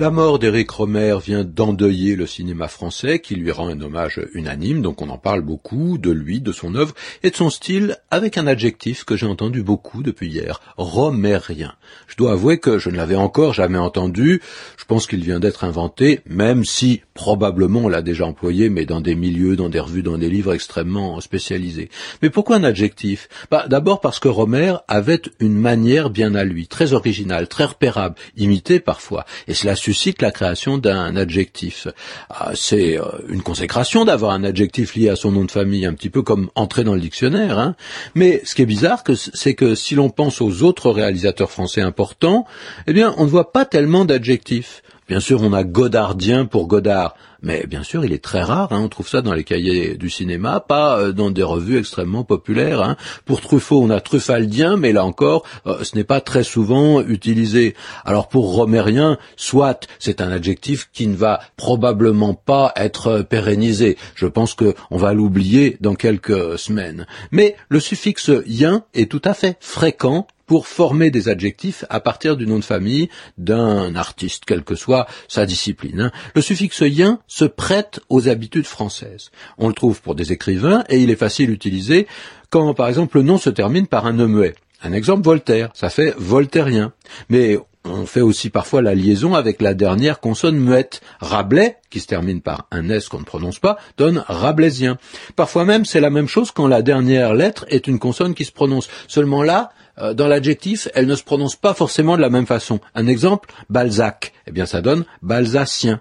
La mort d'Éric Romer vient d'endeuiller le cinéma français, qui lui rend un hommage unanime, donc on en parle beaucoup, de lui, de son œuvre, et de son style, avec un adjectif que j'ai entendu beaucoup depuis hier, romérien. Je dois avouer que je ne l'avais encore jamais entendu, je pense qu'il vient d'être inventé, même si probablement on l'a déjà employé, mais dans des milieux, dans des revues, dans des livres extrêmement spécialisés. Mais pourquoi un adjectif? Bah, D'abord parce que Romer avait une manière bien à lui, très originale, très repérable, imitée parfois, Ah, c'est euh, une consécration d'avoir un adjectif lié à son nom de famille, un petit peu comme entrer dans le dictionnaire. Hein. Mais ce qui est bizarre, c'est que si l'on pense aux autres réalisateurs français importants, eh bien, on ne voit pas tellement d'adjectifs. Bien sûr, on a Godardien pour Godard, mais bien sûr, il est très rare. Hein, on trouve ça dans les cahiers du cinéma, pas euh, dans des revues extrêmement populaires. Hein. Pour Truffaut, on a Truffaldien, mais là encore, euh, ce n'est pas très souvent utilisé. Alors pour Romérien, soit c'est un adjectif qui ne va probablement pas être pérennisé. Je pense que on va l'oublier dans quelques semaines. Mais le suffixe yen est tout à fait fréquent pour former des adjectifs à partir du nom de famille d'un artiste, quelle que soit sa discipline. Hein. Le suffixe yen se prête aux habitudes françaises. On le trouve pour des écrivains et il est facile d'utiliser quand, par exemple, le nom se termine par un muet. Un exemple, Voltaire, ça fait voltairien. Mais on fait aussi parfois la liaison avec la dernière consonne muette. Rabelais, qui se termine par un S qu'on ne prononce pas, donne rabelaisien. Parfois même, c'est la même chose quand la dernière lettre est une consonne qui se prononce. Seulement là, euh, dans l'adjectif, elle ne se prononce pas forcément de la même façon. Un exemple, Balzac. Eh bien, ça donne balsacien.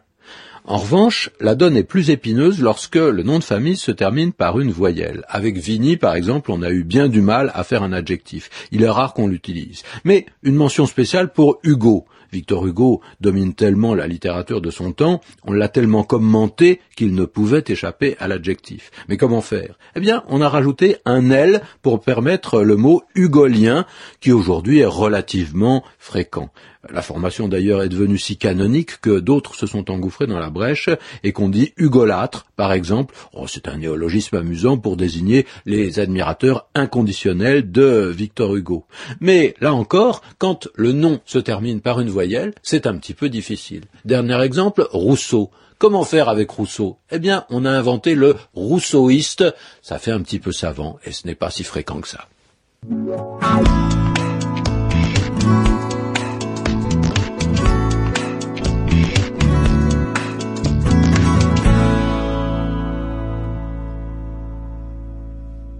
En revanche, la donne est plus épineuse lorsque le nom de famille se termine par une voyelle. Avec Vigny, par exemple, on a eu bien du mal à faire un adjectif. Il est rare qu'on l'utilise. Mais une mention spéciale pour Hugo. Victor Hugo domine tellement la littérature de son temps, on l'a tellement commenté qu'il ne pouvait échapper à l'adjectif. Mais comment faire? Eh bien, on a rajouté un L pour permettre le mot hugolien, qui aujourd'hui est relativement fréquent. La formation d'ailleurs est devenue si canonique que d'autres se sont engouffrés dans la brèche et qu'on dit hugolâtre, par exemple. Oh, c'est un néologisme amusant pour désigner les admirateurs inconditionnels de Victor Hugo. Mais là encore, quand le nom se termine par une voyelle, c'est un petit peu difficile. Dernier exemple, Rousseau. Comment faire avec Rousseau? Eh bien, on a inventé le rousseauiste. Ça fait un petit peu savant et ce n'est pas si fréquent que ça.